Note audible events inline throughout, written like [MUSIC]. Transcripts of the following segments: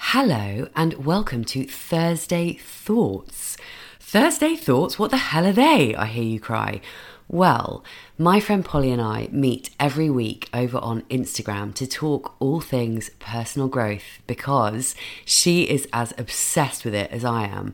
Hello and welcome to Thursday Thoughts. Thursday Thoughts? What the hell are they? I hear you cry. Well, my friend Polly and I meet every week over on Instagram to talk all things personal growth because she is as obsessed with it as I am.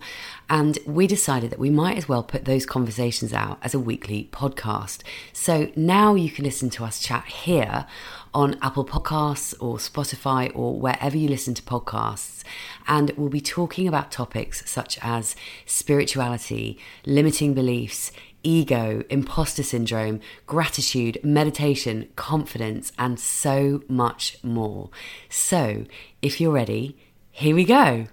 And we decided that we might as well put those conversations out as a weekly podcast. So now you can listen to us chat here on Apple Podcasts or Spotify or wherever you listen to podcasts. And we'll be talking about topics such as spirituality, limiting beliefs, ego, imposter syndrome, gratitude, meditation, confidence, and so much more. So, if you're ready, here we go.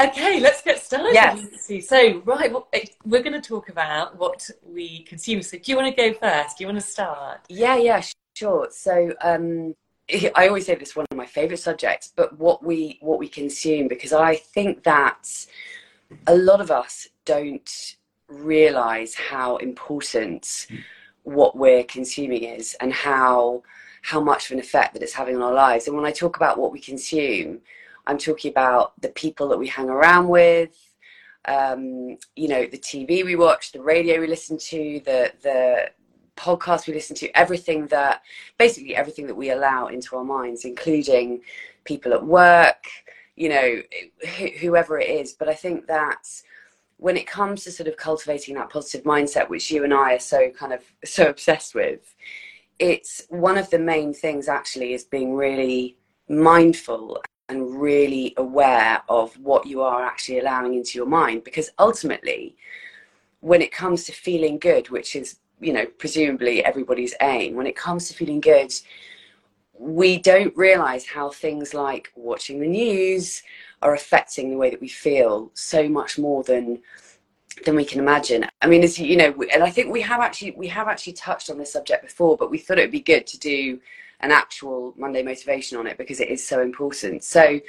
Okay, let's get started. Yes. So, right, well, eh, we're going to talk about what we consume. So, do you want to go first? Do you want to start? Yeah, yeah, sure. So, um, I always say this is one of my favorite subjects, but what we what we consume because I think that a lot of us don't realize how important what we're consuming is and how how much of an effect that it's having on our lives. And when I talk about what we consume, I'm talking about the people that we hang around with, um, you know, the TV we watch, the radio we listen to, the the podcast we listen to, everything that basically everything that we allow into our minds, including people at work, you know, wh- whoever it is. But I think that when it comes to sort of cultivating that positive mindset, which you and I are so kind of [LAUGHS] so obsessed with, it's one of the main things actually is being really mindful and really aware of what you are actually allowing into your mind. Because ultimately, when it comes to feeling good, which is, you know, presumably everybody's aim, when it comes to feeling good, we don't realize how things like watching the news are affecting the way that we feel so much more than than we can imagine. I mean, as you know, and I think we have actually we have actually touched on this subject before, but we thought it would be good to do an actual Monday motivation on it because it is so important. So,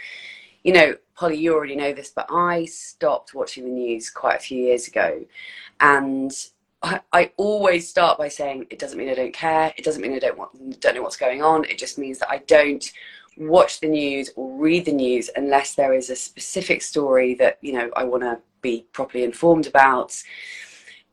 you know, Polly, you already know this, but I stopped watching the news quite a few years ago, and I, I always start by saying it doesn't mean I don't care. It doesn't mean I don't want don't know what's going on. It just means that I don't watch the news or read the news unless there is a specific story that you know I want to be properly informed about.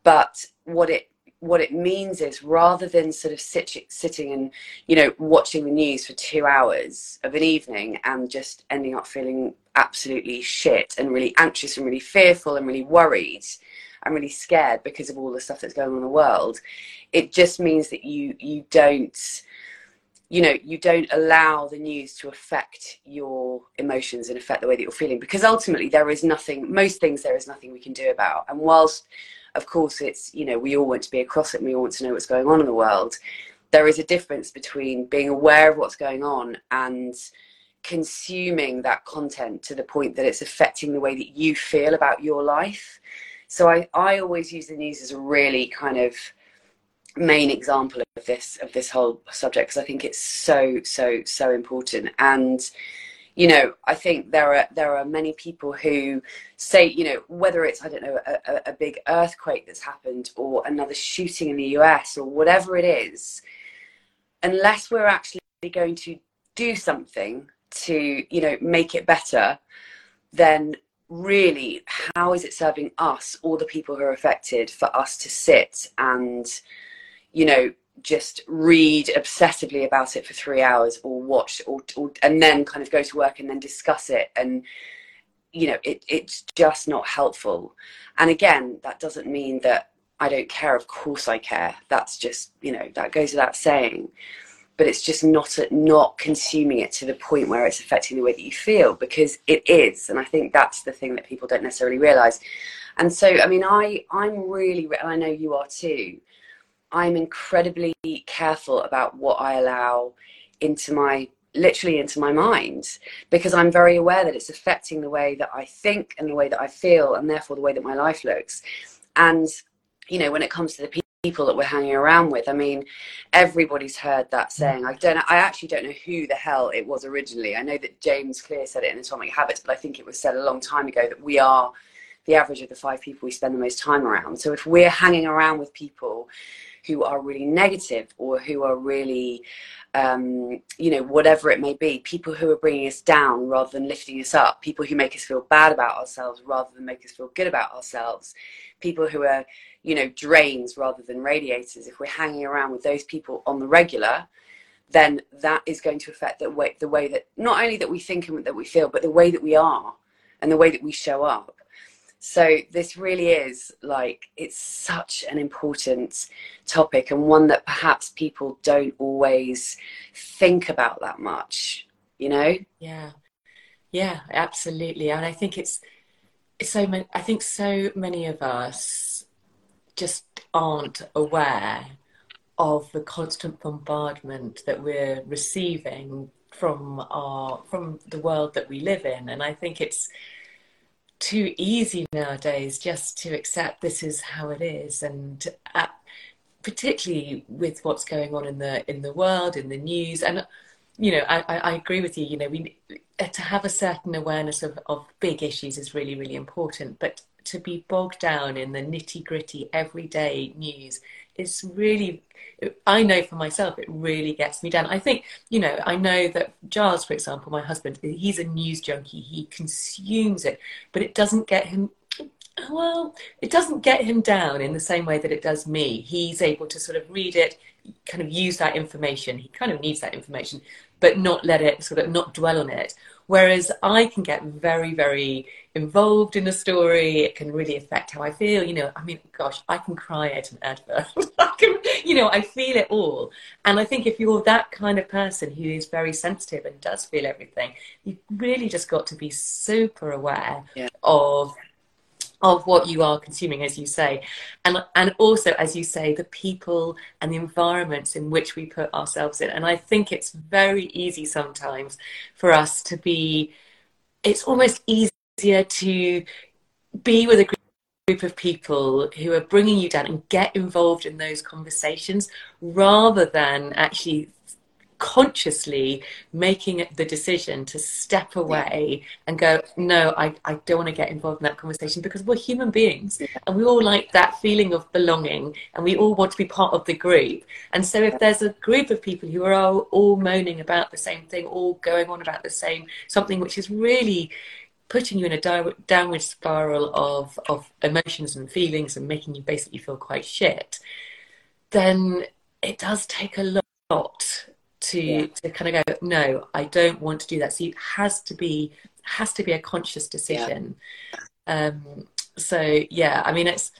But what it what it means is rather than sort of sit, sitting and you know watching the news for two hours of an evening and just ending up feeling absolutely shit and really anxious and really fearful and really worried and really scared because of all the stuff that's going on in the world it just means that you you don't you know you don't allow the news to affect your emotions and affect the way that you're feeling because ultimately there is nothing most things there is nothing we can do about. And whilst of course it's you know we all want to be across it and we all want to know what's going on in the world there is a difference between being aware of what's going on and consuming that content to the point that it's affecting the way that you feel about your life. So i, I always use the news as a really kind of main example of this of this whole subject because I think it's so so so important. And you know I think there are there are many people who say you know whether it's I don't know a, a big earthquake that's happened or another shooting in the US or whatever it is unless we're actually going to do something to you know make it better then really how is it serving us or the people who are affected for us to sit and you know, just read obsessively about it for three hours or watch or, or and then kind of go to work and then discuss it. And you know it, it's just not helpful. And again that doesn't mean that i don't care. Of course i care. That's just you know that goes without saying. But it's just not not consuming it to the point where it's affecting the way that you feel because it is. And i think that's the thing that people don't necessarily realize. And so i mean i i'm really and i know you are too I'm incredibly careful about what I allow into my literally into my mind because I'm very aware that it's affecting the way that I think and the way that I feel and therefore the way that my life looks. And, you know, when it comes to the people that we're hanging around with, I mean, everybody's heard that saying. I don't I actually don't know who the hell it was originally. I know that James Clear said it in Atomic Habits, but I think it was said a long time ago that we are the average of the five people we spend the most time around. So if we're hanging around with people who are really negative or who are really um, you know, whatever it may be, people who are bringing us down rather than lifting us up, people who make us feel bad about ourselves rather than make us feel good about ourselves, people who are, you know, drains rather than radiators. If we're hanging around with those people on the regular, then that is going to affect the way, the way that not only that we think and that we feel, but the way that we are and the way that we show up. So this really is like it's such an important topic and one that perhaps people don't always think about that much, you know? Yeah. Yeah, absolutely. And I think it's, so many I think so many of us just aren't aware of the constant bombardment that we're receiving from our from the world that we live in and i think it's too easy nowadays just to accept this is how it is. And uh, particularly with what's going on in the in the world in the news. And you know I, I agree with you you know we to have a certain awareness of, of big issues is really really important. But to be bogged down in the nitty gritty everyday news. Is really i know for myself it really gets me down. I think you know i know that giles for example my husband he's a news junkie. He consumes it but it doesn't get him well it doesn't get him down in the same way that it does me. He's able to sort of read it kind of use that information. He kind of needs that information but not let it sort of not dwell on it Whereas I can get very, very involved in a story. It can really affect how I feel. You know, I mean, gosh, I can cry at an advert. [LAUGHS] I can, you know, I feel it all. And I think if you're that kind of person who is very sensitive and does feel everything, you've really just got to be super aware yeah. of of what you are consuming, as you say, and and also, as you say, the people and the environments in which we put ourselves in. And I think it's very easy sometimes for us to be. It's almost easier to be with a group of people who are bringing you down and get involved in those conversations rather than actually consciously making the decision to step away and go, no, I, I don't want to get involved in that conversation because we're human beings and we all like that feeling of belonging and we all want to be part of the group. And so if there's a group of people who are all, all moaning about the same thing, all going on about the same something which is really putting you in a downward spiral of, of emotions and feelings and making you basically feel quite shit, then it does take a lot to yeah. to kind of go no i don't want to do that. So it has to be has to be a conscious decision. Yeah. um so yeah i mean it's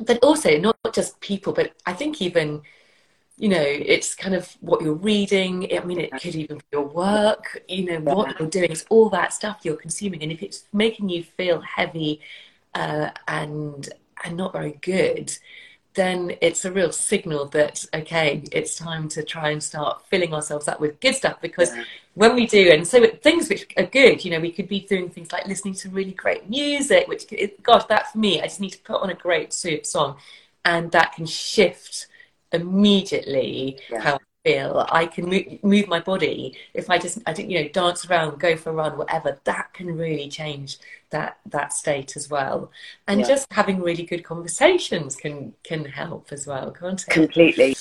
but also not just people but i think even you know it's kind of what you're reading. I mean it could even be your work you know what you're doing. It's all that stuff you're consuming and if it's making you feel heavy uh, and and not very good then it's a real signal that okay it's time to try and start filling ourselves up with good stuff because yeah. when we do and so things which are good you know we could be doing things like listening to really great music which gosh that for me i just need to put on a great soup song and that can shift immediately yeah. how feel i can move, move my body. If i just i you know dance around go for a run whatever that can really change that that state as well. And yeah. just having really good conversations can can help as well can't it? Completely.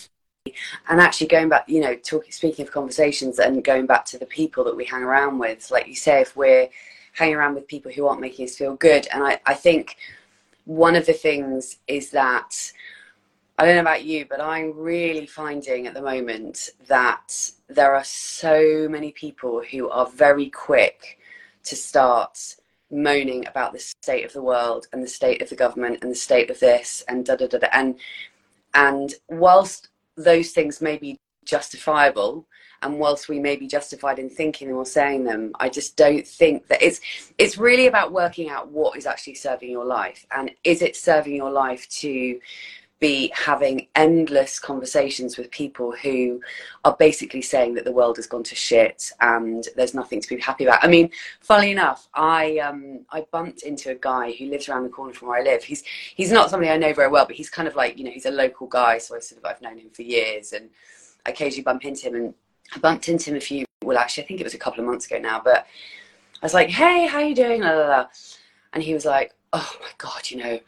And actually going back you know talking speaking of conversations and going back to the people that we hang around with like you say if we're hanging around with people who aren't making us feel good and i, I think one of the things is that I don't know about you, but I'm really finding at the moment that there are so many people who are very quick to start moaning about the state of the world and the state of the government and the state of this and da da da da. And and whilst those things may be justifiable, and whilst we may be justified in thinking them or saying them, I just don't think that it's it's really about working out what is actually serving your life and is it serving your life to be having endless conversations with people who are basically saying that the world has gone to shit and there's nothing to be happy about. I mean, funnily enough, I um, I bumped into a guy who lives around the corner from where I live. He's he's not somebody I know very well, but he's kind of like you know he's a local guy, so I sort of I've known him for years, and I occasionally bump into him. And I bumped into him a few. Well, actually, I think it was a couple of months ago now, but I was like, "Hey, how you doing?" La, la, la. And he was like, "Oh my god, you know."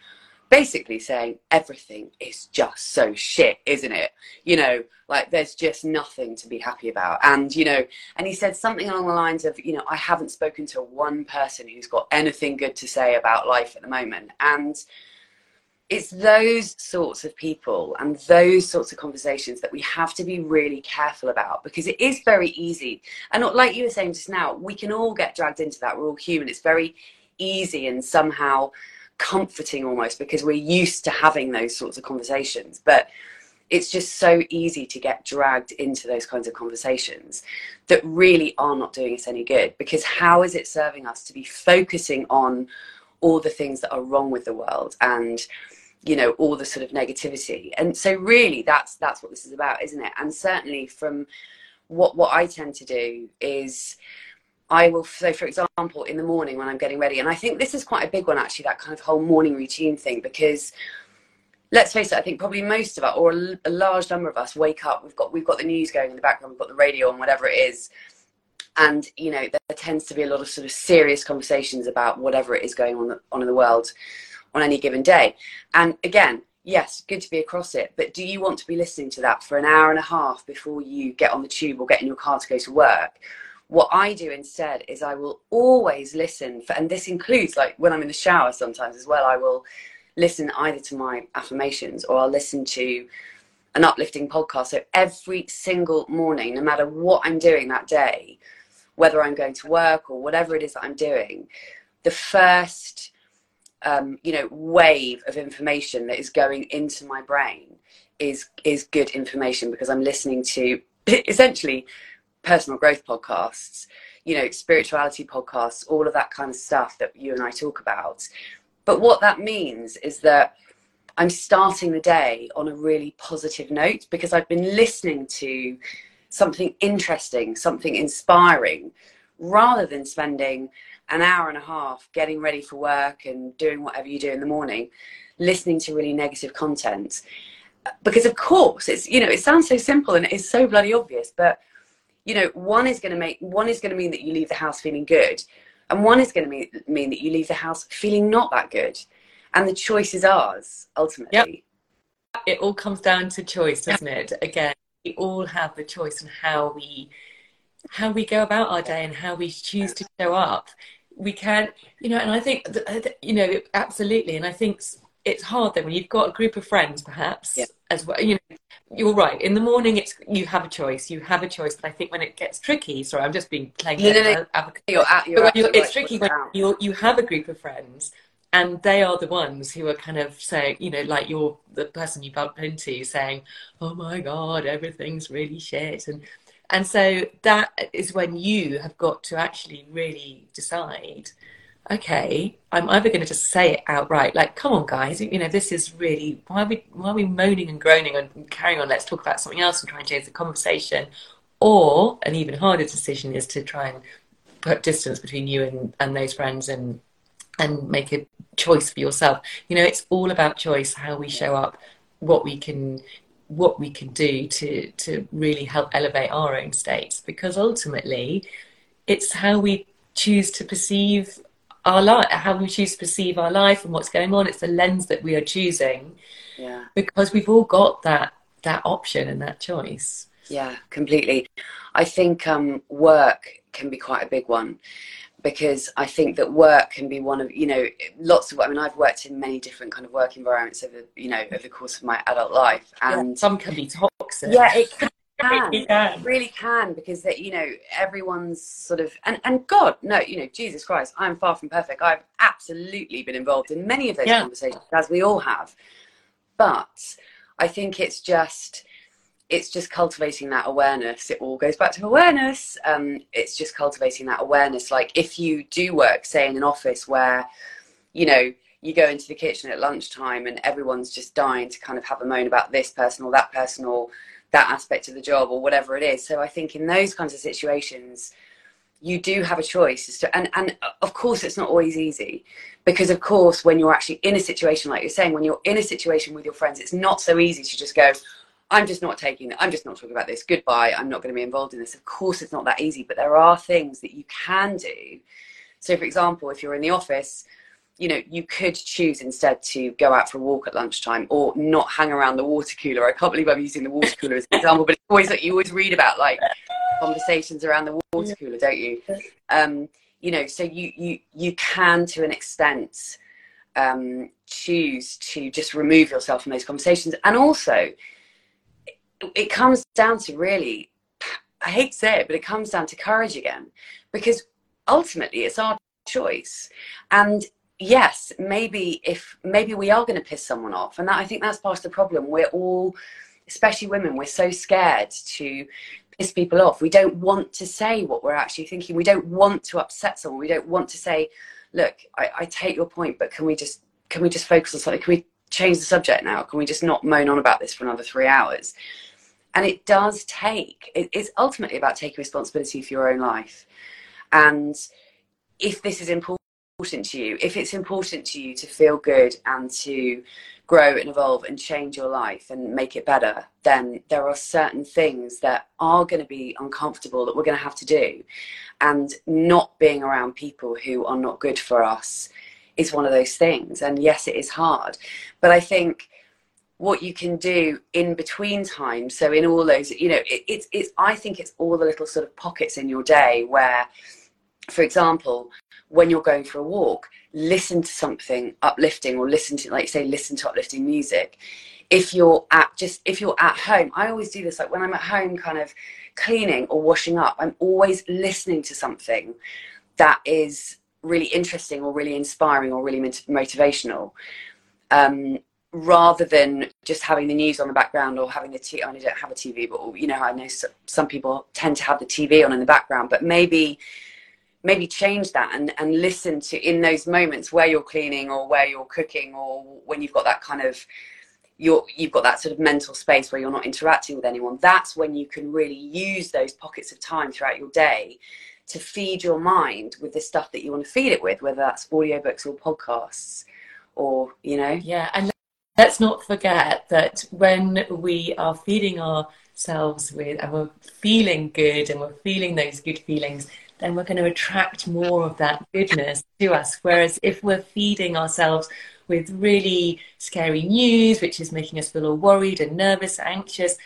Basically saying everything is just so shit, isn't it? You know, like there's just nothing to be happy about. And, you know, and he said something along the lines of, you know, I haven't spoken to one person who's got anything good to say about life at the moment. And it's those sorts of people and those sorts of conversations that we have to be really careful about because it is very easy. And like you were saying just now, we can all get dragged into that. We're all human. It's very easy and somehow comforting almost because we're used to having those sorts of conversations. But it's just so easy to get dragged into those kinds of conversations that really are not doing us any good. Because how is it serving us to be focusing on all the things that are wrong with the world and you know all the sort of negativity? And so really that's that's what this is about isn't it? And certainly from what what i tend to do is I will, so for example, in the morning when I'm getting ready, and I think this is quite a big one actually, that kind of whole morning routine thing, because let's face it, I think probably most of us, or a, a large number of us, wake up. We've got we've got the news going in the background, we've got the radio on, whatever it is, and you know there tends to be a lot of sort of serious conversations about whatever it is going on on in the world on any given day. And again, yes, good to be across it, but do you want to be listening to that for an hour and a half before you get on the tube or get in your car to go to work? What I do instead is I will always listen for, and this includes like when I'm in the shower sometimes as well, I will listen either to my affirmations or I'll listen to an uplifting podcast. So every single morning, no matter what I'm doing that day, whether I'm going to work or whatever it is that I'm doing, the first um, you know wave of information that is going into my brain is is good information because I'm listening to [LAUGHS] essentially personal growth podcasts, you know, spirituality podcasts, all of that kind of stuff that you and I talk about. But what that means is that I'm starting the day on a really positive note because I've been listening to something interesting, something inspiring, rather than spending an hour and a half getting ready for work and doing whatever you do in the morning, listening to really negative content. Because of course, it's you know, it sounds so simple and it's so bloody obvious, but you know one is going to make one is going to mean that you leave the house feeling good and one is going to mean, mean that you leave the house feeling not that good. And the choice is ours ultimately. Yep. it all comes down to choice doesn't it? Again we all have the choice in how we how we go about our day and how we choose to show up. We can you know and i think you know absolutely. And i think it's hard then when you've got a group of friends perhaps yeah. as well you know you're right. In the morning it's you have a choice. You have a choice. But i think when it gets tricky sorry i'm just being playing no, no, no. You're at, you're you're, it's tricky when you you have a group of friends and they are the ones who are kind of saying you know like you're the person you bump into saying oh my god everything's really shit. And and so that is when you have got to actually really decide okay, I'm either going to just say it outright, like, come on, guys, you know, this is really, why are we, why are we moaning and groaning and carrying on? Let's talk about something else and try and change the conversation. Or an even harder decision is to try and put distance between you and, and those friends and, and make a choice for yourself. You know, it's all about choice, how we show up, what we can, what we can do to, to really help elevate our own states, because ultimately it's how we choose to perceive our life, how we choose to perceive our life and what's going on. It's the lens that we are choosing. Yeah. Because we've all got that that option and that choice. Yeah, completely. I think um, work can be quite a big one because I think that work can be one of you know lots of. I mean, I've worked in many different kind of work environments over you know over the course of my adult life, and yeah, some can be toxic. Yeah, it can can. It can. really can because that you know everyone's sort of and and God no you know Jesus Christ I'm far from perfect I've absolutely been involved in many of those yeah. conversations as we all have but I think it's just it's just cultivating that awareness it all goes back to awareness um it's just cultivating that awareness like if you do work say in an office where you know you go into the kitchen at lunchtime and everyone's just dying to kind of have a moan about this person or that person or that aspect of the job or whatever it is. So I think in those kinds of situations, you do have a choice to, and and of course it's not always easy because of course when you're actually in a situation like you're saying when you're in a situation with your friends it's not so easy to just go i'm just not taking it. I'm just not talking about this. Goodbye. I'm not going to be involved in this. Of course it's not that easy but there are things that you can do. So for example if you're in the office you know, you could choose instead to go out for a walk at lunchtime or not hang around the water cooler. I can't believe I'm using the water cooler as an example, but it's always like you always read about like conversations around the water cooler, don't you? Um, you know, so you you you can to an extent um, choose to just remove yourself from those conversations, and also it, it comes down to really, I hate to say it, but it comes down to courage again, because ultimately it's our choice, and yes, maybe if maybe we are going to piss someone off, and that I think that's part of the problem. We're all, especially women, we're so scared to piss people off. We don't want to say what we're actually thinking. We don't want to upset someone. We don't want to say, "Look, I, I take your point, but can we just can we just focus on something? Can we change the subject now? Can we just not moan on about this for another three hours?" And it does take. It, it's ultimately about taking responsibility for your own life, and if this is important important to you, if it's important to you to feel good and to grow and evolve and change your life and make it better, then there are certain things that are going to be uncomfortable that we're going to have to do. And not being around people who are not good for us is one of those things. And yes, it is hard. But I think what you can do in between times, so in all those, you know, it, it's, it's, I think it's all the little sort of pockets in your day where, for example, when you're going for a walk, listen to something uplifting or listen to, like say, listen to uplifting music. If you're at just, if you're at home, I always do this, like when I'm at home kind of cleaning or washing up, I'm always listening to something that is really interesting or really inspiring or really motivational. Um, rather than just having the news on the background or having the TV, I don't have a TV, but you know, I know some people tend to have the TV on in the background, but maybe maybe change that and, and listen to in those moments where you're cleaning or where you're cooking or when you've got that kind of you're you've got that sort of mental space where you're not interacting with anyone that's when you can really use those pockets of time throughout your day to feed your mind with the stuff that you want to feed it with whether that's audiobooks or podcasts or you know? Yeah and let's not forget that when we are feeding ourselves with and we're feeling good and we're feeling those good feelings then we're going to attract more of that goodness to us. Whereas if we're feeding ourselves with really scary news, which is making us feel all worried and nervous, anxious,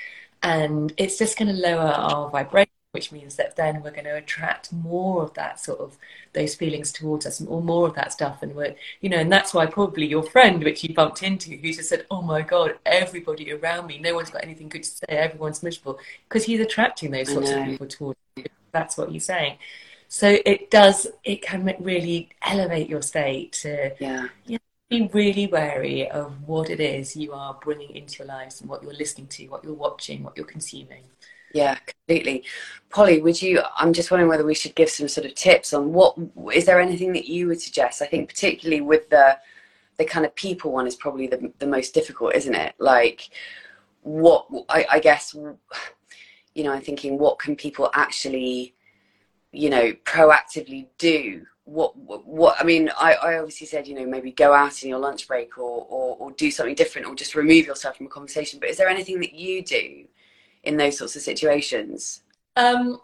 and it's just going to lower our vibration, which means that then we're going to attract more of that sort of those feelings towards us or more of that stuff. And we're, you know, and that's why probably your friend, which you bumped into, who just said, Oh my God, everybody around me, no one's got anything good to say, everyone's miserable, because he's attracting those sorts of people towards you. That's what you're saying. So it does, it can really elevate your state to yeah. yeah. be really wary of what it is you are bringing into your lives and what you're listening to, what you're watching, what you're consuming. Yeah, completely. Polly, would you? I'm just wondering whether we should give some sort of tips on what is there anything that you would suggest? I think particularly with the the kind of people one is probably the the most difficult, isn't it? Like, what I, I guess, you know, I'm thinking, what can people actually you know proactively do what what I mean I, I obviously said you know maybe go out in your lunch break or, or or do something different or just remove yourself from a conversation. But is there anything that you do in those sorts of situations? Um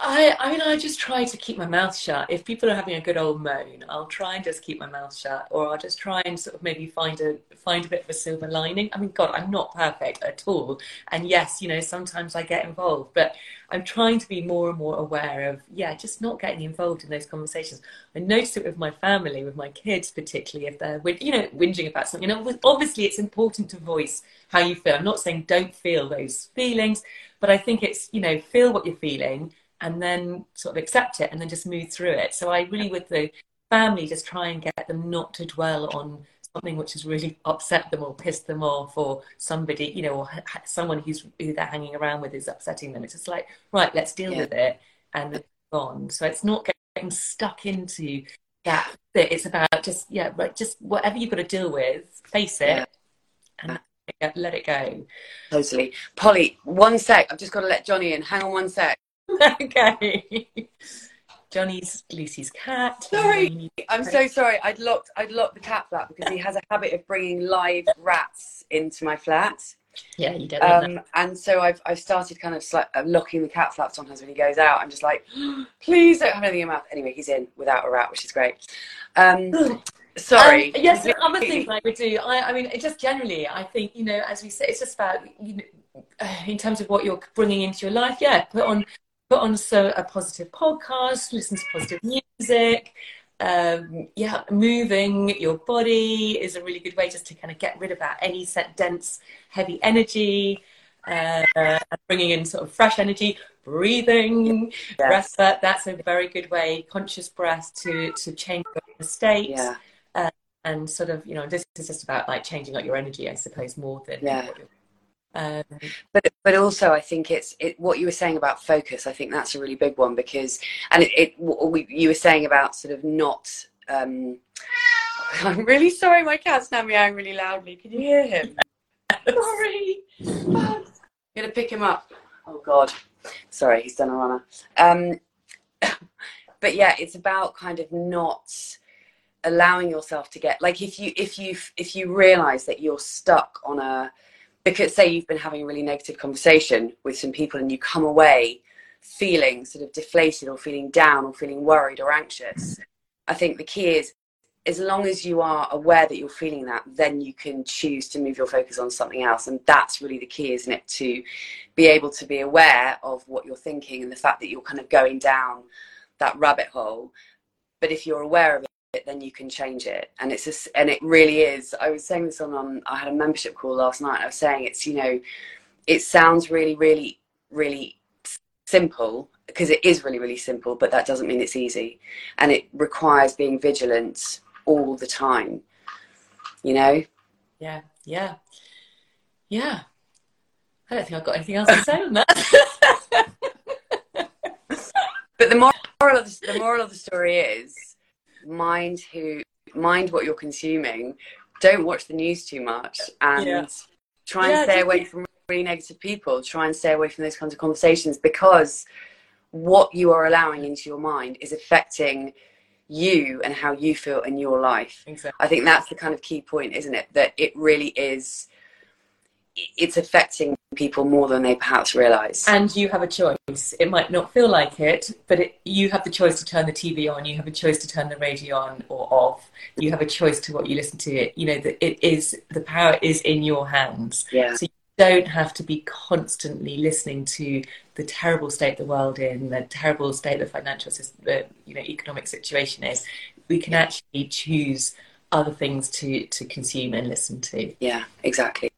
I, I mean, I just try to keep my mouth shut. If people are having a good old moan, I'll try and just keep my mouth shut, or I'll just try and sort of maybe find a find a bit of a silver lining. I mean, God, I'm not perfect at all, and yes, you know, sometimes I get involved, but I'm trying to be more and more aware of, yeah, just not getting involved in those conversations. I notice it with my family, with my kids, particularly if they're, you know, whinging about something. Know, obviously, it's important to voice how you feel. I'm not saying don't feel those feelings, but I think it's, you know, feel what you're feeling and then sort of accept it and then just move through it. So I really, with the family, just try and get them not to dwell on something which has really upset them or pissed them off or somebody, you know, or someone who's who they're hanging around with is upsetting them. It's just like, right, let's deal yeah. with it and move on. So it's not getting stuck into that it. It's about just yeah, right, just whatever you've got to deal with, face it, Yeah. and let it go. Totally. Polly, one sec. I've just got to let Johnny in. Hang on one sec. [LAUGHS] okay. Johnny's Lucy's cat. Sorry. I'm so sorry. I'd locked I'd locked the cat flap because he has a habit of bringing live rats into my flat. Yeah, you don't Um, and so I've I've started kind of sli- uh, locking the cat flap sometimes when he goes out. I'm just like, [GASPS] please don't have anything in your mouth. Anyway, he's in without a rat, which is great. Um, sorry. Um, yes, the other things I would do. I, I mean, it just generally, I think you know, as we say, it's just about you know, [SIGHS] in terms of what you're bringing into your life. Yeah, put on put on so a positive podcast, listen to positive music. Um, yeah, moving your body is a really good way just to kind of get rid of that any set dense, heavy energy. Uh, and bringing in sort of fresh energy, breathing, Yes. breath. That, that's a very good way. Conscious breath to to change your state Yeah. and sort of you know this is just about like changing up your energy i suppose more than Yeah. Um, but but also I think it's it, what you were saying about focus. I think that's a really big one because and it, it what we, you were saying about sort of not. Um, [LAUGHS] I'm really sorry, my cat's now meowing really loudly. Can you hear him? [LAUGHS] sorry, I'm gonna pick him up. Oh God, sorry, he's done a runner. Um, [COUGHS] but yeah, it's about kind of not allowing yourself to get like if you if you if you realize that you're stuck on a because say you've been having a really negative conversation with some people and you come away feeling sort of deflated or feeling down or feeling worried or anxious i think the key is as long as you are aware that you're feeling that then you can choose to move your focus on something else. And that's really the key isn't it? To be able to be aware of what you're thinking and the fact that you're kind of going down that rabbit hole. But if you're aware of it then you can change it. And it's just and it really is. I was saying this on, on i had a membership call last night i was saying it's you know it sounds really really really simple because it is really really simple but that doesn't mean it's easy. And it requires being vigilant all the time you know? Yeah yeah. Yeah. I don't think i've got anything else to say on that. [LAUGHS] But the moral of the, the moral of the story is mind who mind what you're consuming. Don't watch the news too much and Yeah. try and Yeah, stay away from really negative people. Try and stay away from those kinds of conversations because what you are allowing into your mind is affecting you and how you feel in your life. Exactly. I think that's the kind of key point isn't it? That it really is it's affecting people more than they perhaps realize. And you have a choice. It might not feel like it but it, you have the choice to turn the tv on you have a choice to turn the radio on or off you have a choice to what you listen to. It you know that it is the power is in your hands. Yeah. So you don't have to be constantly listening to the terrible state the world in, the terrible state the financial system, the you know economic situation is. We can actually choose other things to to consume and listen to. yeah exactly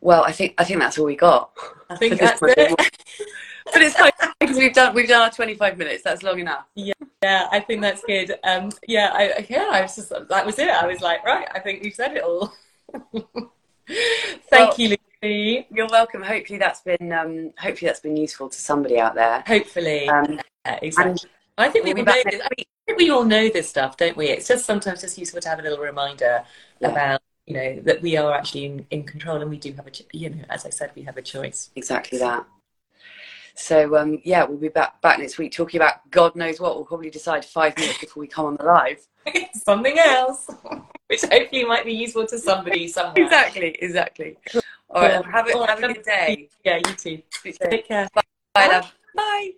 well i think i think that's all we got I think that's it. [LAUGHS] but it's fine because we've done we've done our 25 minutes that's long enough Yeah, yeah, I think that's good. Um, yeah, I, yeah, I was just that was it. I was like, right, I think we've said it all. [LAUGHS] Thank Well- you, Lucy. you're welcome hopefully that's been um hopefully that's been useful to somebody out there Hopefully, um yeah, exactly. I think we we'll all be know back this. next week I think we all know this stuff, don't we? It's just sometimes just useful to have a little reminder Yeah. about, you know, that we are actually in, in control and we do have a, you know, as I said, we have a choice. exactly that. So um yeah we'll be back back next week talking about god knows what. We'll probably decide five minutes before we come on the live. [LAUGHS] Something else, [LAUGHS] which hopefully might be useful to somebody [LAUGHS] somewhere. exactly exactly. All right have a all have a good day. Yeah, you too. Take care. bye love. Bye